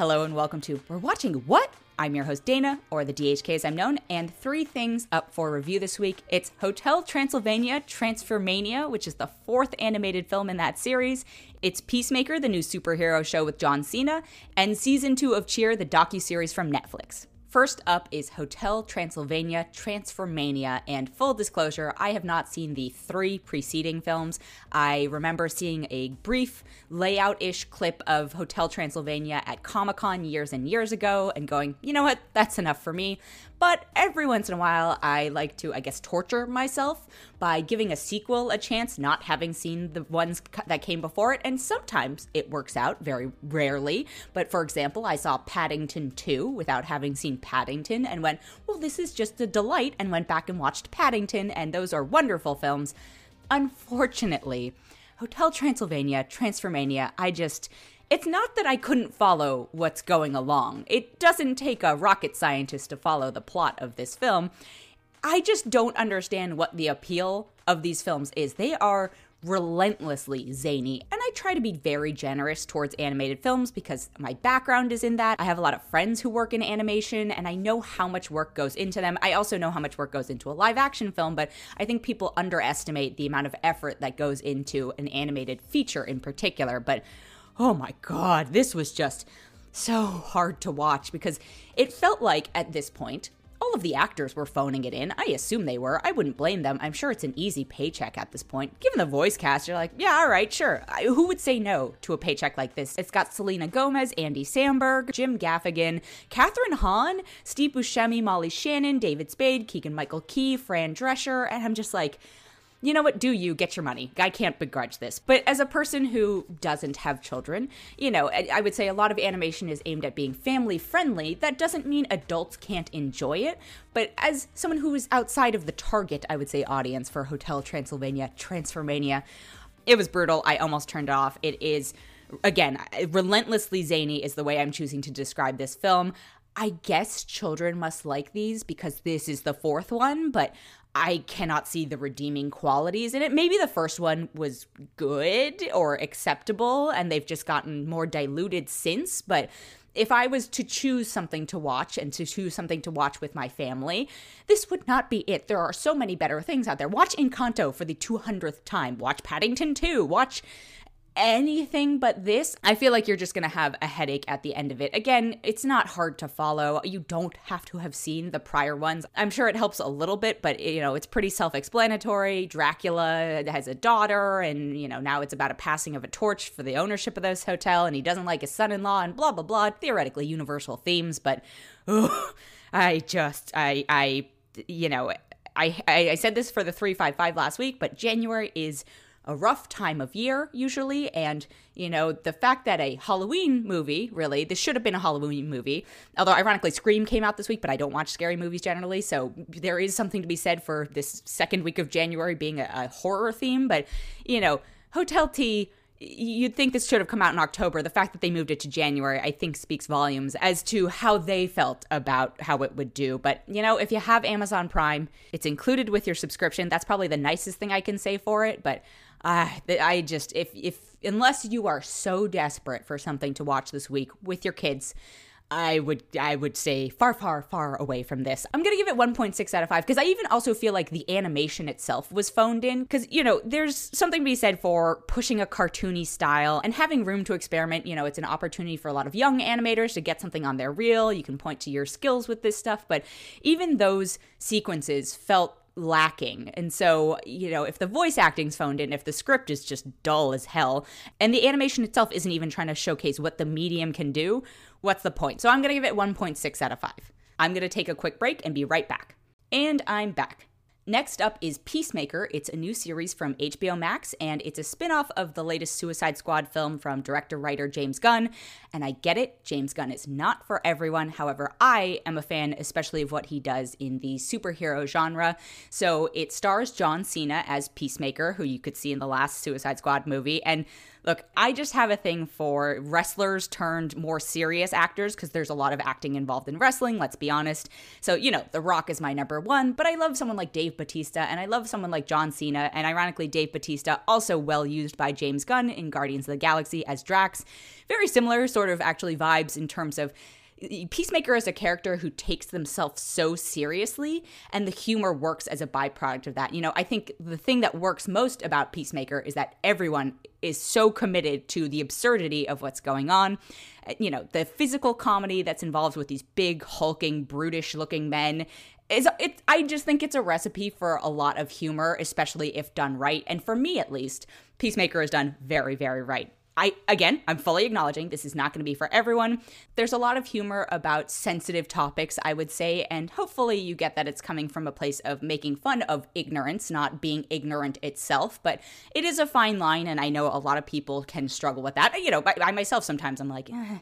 Hello and welcome to We're Watching What? I'm your host Dana, or the DHK as I'm known, and three things up for review this week. It's Hotel Transylvania Transformania, which is the fourth animated film in that series. It's Peacemaker, the new superhero show with John Cena, and season two of Cheer, the docu-series from Netflix. First up is Hotel Transylvania Transformania, and full disclosure, I have not seen the three preceding films. I remember seeing a brief layout ish clip of Hotel Transylvania at Comic Con years and years ago and going, you know what, that's enough for me. But every once in a while, I like to, I guess, torture myself by giving a sequel a chance, not having seen the ones that came before it. And sometimes it works out, very rarely. But for example, I saw Paddington 2 without having seen Paddington and went, well, this is just a delight, and went back and watched Paddington, and those are wonderful films. Unfortunately, Hotel Transylvania, Transformania, I just it's not that I couldn't follow what's going along. It doesn't take a rocket scientist to follow the plot of this film. I just don't understand what the appeal of these films is. They are relentlessly zany. And I try to be very generous towards animated films because my background is in that. I have a lot of friends who work in animation and I know how much work goes into them. I also know how much work goes into a live action film, but I think people underestimate the amount of effort that goes into an animated feature in particular. But oh my God, this was just so hard to watch because it felt like at this point, all of the actors were phoning it in. I assume they were. I wouldn't blame them. I'm sure it's an easy paycheck at this point. Given the voice cast, you're like, yeah, all right, sure. I, who would say no to a paycheck like this? It's got Selena Gomez, Andy Samberg, Jim Gaffigan, Kathryn Hahn, Steve Buscemi, Molly Shannon, David Spade, Keegan Michael Key, Fran Drescher, and I'm just like, you know what, do you get your money? I can't begrudge this. But as a person who doesn't have children, you know, I would say a lot of animation is aimed at being family friendly. That doesn't mean adults can't enjoy it. But as someone who is outside of the target, I would say, audience for Hotel Transylvania Transformania, it was brutal. I almost turned it off. It is again, relentlessly zany is the way I'm choosing to describe this film. I guess children must like these because this is the fourth one, but I cannot see the redeeming qualities in it. Maybe the first one was good or acceptable and they've just gotten more diluted since, but if I was to choose something to watch and to choose something to watch with my family, this would not be it. There are so many better things out there. Watch Encanto for the 200th time. Watch Paddington 2. Watch anything but this, I feel like you're just going to have a headache at the end of it. Again, it's not hard to follow. You don't have to have seen the prior ones. I'm sure it helps a little bit, but you know, it's pretty self-explanatory. Dracula has a daughter and, you know, now it's about a passing of a torch for the ownership of this hotel and he doesn't like his son-in-law and blah blah blah. Theoretically universal themes, but ugh, I just I I you know, I I said this for the 355 last week, but January is a rough time of year usually. And you know the fact that a halloween movie really this should have been a halloween movie although ironically scream came out this week but i don't watch scary movies generally. So there is something to be said for this second week of january being a, a horror theme. But you know hotel t you'd think this should have come out in October. The fact that they moved it to January, I think, speaks volumes as to how they felt about how it would do. But, you know, if you have Amazon Prime, it's included with your subscription. That's probably the nicest thing I can say for it. But uh, I just if if unless you are so desperate for something to watch this week with your kids, I would I would say far far far away from this. I'm going to give it 1.6 out of 5 because I even also feel like the animation itself was phoned in cuz you know, there's something to be said for pushing a cartoony style and having room to experiment, you know, it's an opportunity for a lot of young animators to get something on their reel. You can point to your skills with this stuff, but even those sequences felt lacking. And so, you know, if the voice acting's phoned in, if the script is just dull as hell, and the animation itself isn't even trying to showcase what the medium can do, what's the point? So I'm going to give it 1.6 out of 5. I'm going to take a quick break and be right back. And I'm back. Next up is Peacemaker. It's a new series from HBO Max, and it's a spin off of the latest Suicide Squad film from director writer James Gunn. And I get it, James Gunn is not for everyone. However, I am a fan, especially of what he does in the superhero genre. So it stars John Cena as Peacemaker, who you could see in the last Suicide Squad movie. And Look, I just have a thing for wrestlers turned more serious actors because there's a lot of acting involved in wrestling, let's be honest. So, you know, The Rock is my number one, but I love someone like Dave Batista and I love someone like John Cena. And ironically, Dave Batista, also well used by James Gunn in Guardians of the Galaxy as Drax. Very similar sort of actually vibes in terms of Peacemaker is a character who takes themselves so seriously, and the humor works as a byproduct of that. You know, I think the thing that works most about Peacemaker is that everyone is so committed to the absurdity of what's going on. Uh, you know, the physical comedy that's involved with these big, hulking, brutish looking men is it I just think it's a recipe for a lot of humor, especially if done right. And for me at least, Peacemaker is done very, very right. I again, I'm fully acknowledging this is not going to be for everyone. There's a lot of humor about sensitive topics, I would say, and hopefully you get that it's coming from a place of making fun of ignorance, not being ignorant itself, but it is a fine line and I know a lot of people can struggle with that. You know, I, I myself sometimes I'm like, eh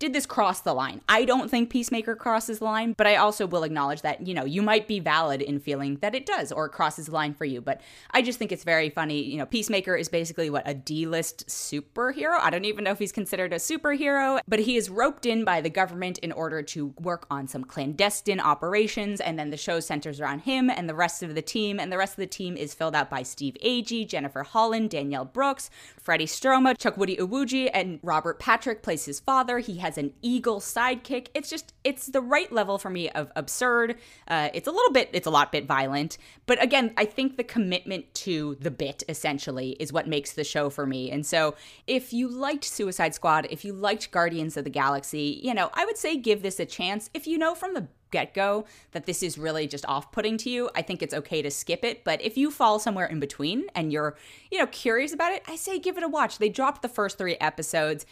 did this cross the line? I don't think Peacemaker crosses the line, but I also will acknowledge that, you know, you might be valid in feeling that it does or it crosses the line for you. But I just think it's very funny. You know, Peacemaker is basically what a D list superhero. I don't even know if he's considered a superhero, but he is roped in by the government in order to work on some clandestine operations. And then the show centers around him and the rest of the team. And the rest of the team is filled out by Steve Agee, Jennifer Holland, Danielle Brooks, Freddie Stroma, Chukwudi Iwuji, and Robert Patrick plays his father. He has has an eagle sidekick. It's just it's the right level for me of absurd. Uh, it's a little bit it's a lot bit violent, but again, I think the commitment to the bit essentially is what makes the show for me. And so, if you liked Suicide Squad, if you liked Guardians of the Galaxy, you know, I would say give this a chance. If you know from the get go that this is really just off putting to you, I think it's okay to skip it. But if you fall somewhere in between and you're, you know, curious about it, I say give it a watch. They dropped the first three episodes.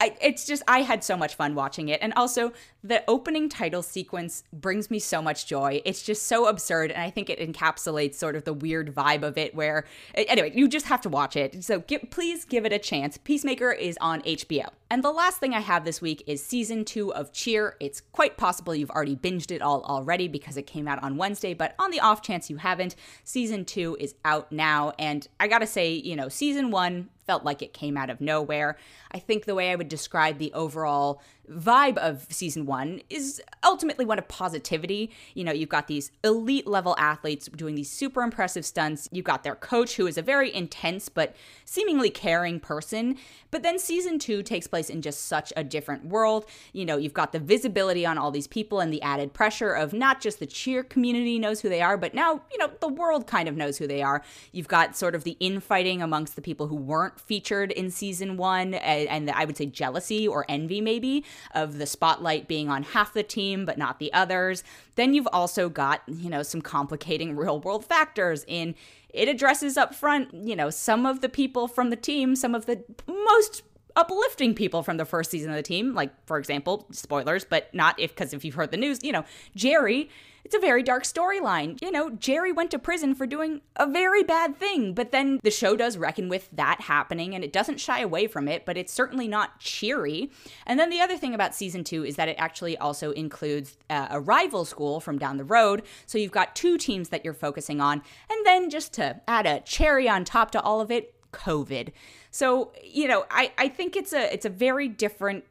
I, it's just I had so much fun watching it, and also the opening title sequence brings me so much joy. It's just so absurd, and I think it encapsulates sort of the weird vibe of it. Where anyway, you just have to watch it. So give, please give it a chance. Peacemaker is on HBO. And the last thing I have this week is season two of Cheer. It's quite possible you've already binged it all already because it came out on Wednesday, but on the off chance you haven't, season two is out now. And I gotta say, you know, season one felt like it came out of nowhere. I think the way I would describe the overall vibe of season one is ultimately one of positivity. You know, you've got these elite level athletes doing these super impressive stunts. You've got their coach, who is a very intense but seemingly caring person. But then season two takes place in just such a different world. You know, you've got the visibility on all these people and the added pressure of not just the cheer community knows who they are, but now, you know, the world kind of knows who they are. You've got sort of the infighting amongst the people who weren't featured in season one, and, and I would say jealousy or envy maybe of the spotlight being on half the team but not the others. Then you've also got, you know, some complicating real world factors in it addresses up front, you know, some of the people from the team, some of the most uplifting people from the first season of the team, like for example, spoilers, but not if because if you've heard the news, you know, Jerry it's a very dark storyline. You know, Jerry went to prison for doing a very bad thing, but then the show does reckon with that happening and it doesn't shy away from it, but it's certainly not cheery. And then the other thing about season two is that it actually also includes uh, a rival school from down the road. So you've got two teams that you're focusing on. And then just to add a cherry on top to all of it, COVID. So, you know, I, I think it's a it's a very different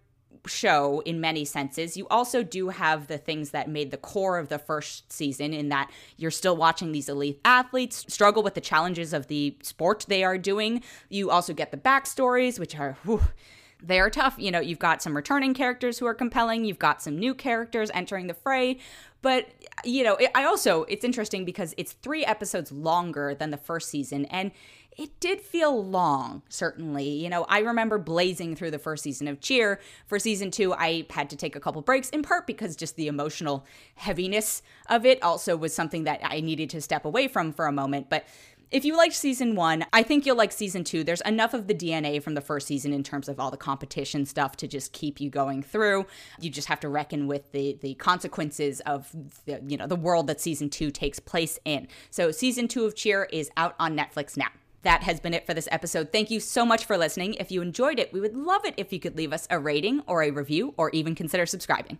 show in many senses. You also do have the things that made the core of the first season, in that you're still watching these elite athletes struggle with the challenges of the sport they are doing. You also get the backstories, which are. Whew, they are tough. You know, you've got some returning characters who are compelling, you've got some new characters entering the fray. But, you know, it, I also, it's interesting because it's three episodes longer than the first season. And it did feel long, certainly. You know, I remember blazing through the first season of Cheer. For season two, I had to take a couple breaks, in part because just the emotional heaviness of it also was something that I needed to step away from for a moment. But if you liked season one, I think you'll like season two. There's enough of the DNA from the first season in terms of all the competition stuff to just keep you going through. You just have to reckon with the the consequences of the, you know the world that season two takes place in. So season two of Cheer is out on Netflix now that has been it for this episode. Thank you so much for listening. If you enjoyed it, we would love it if you could leave us a rating or a review or even consider subscribing.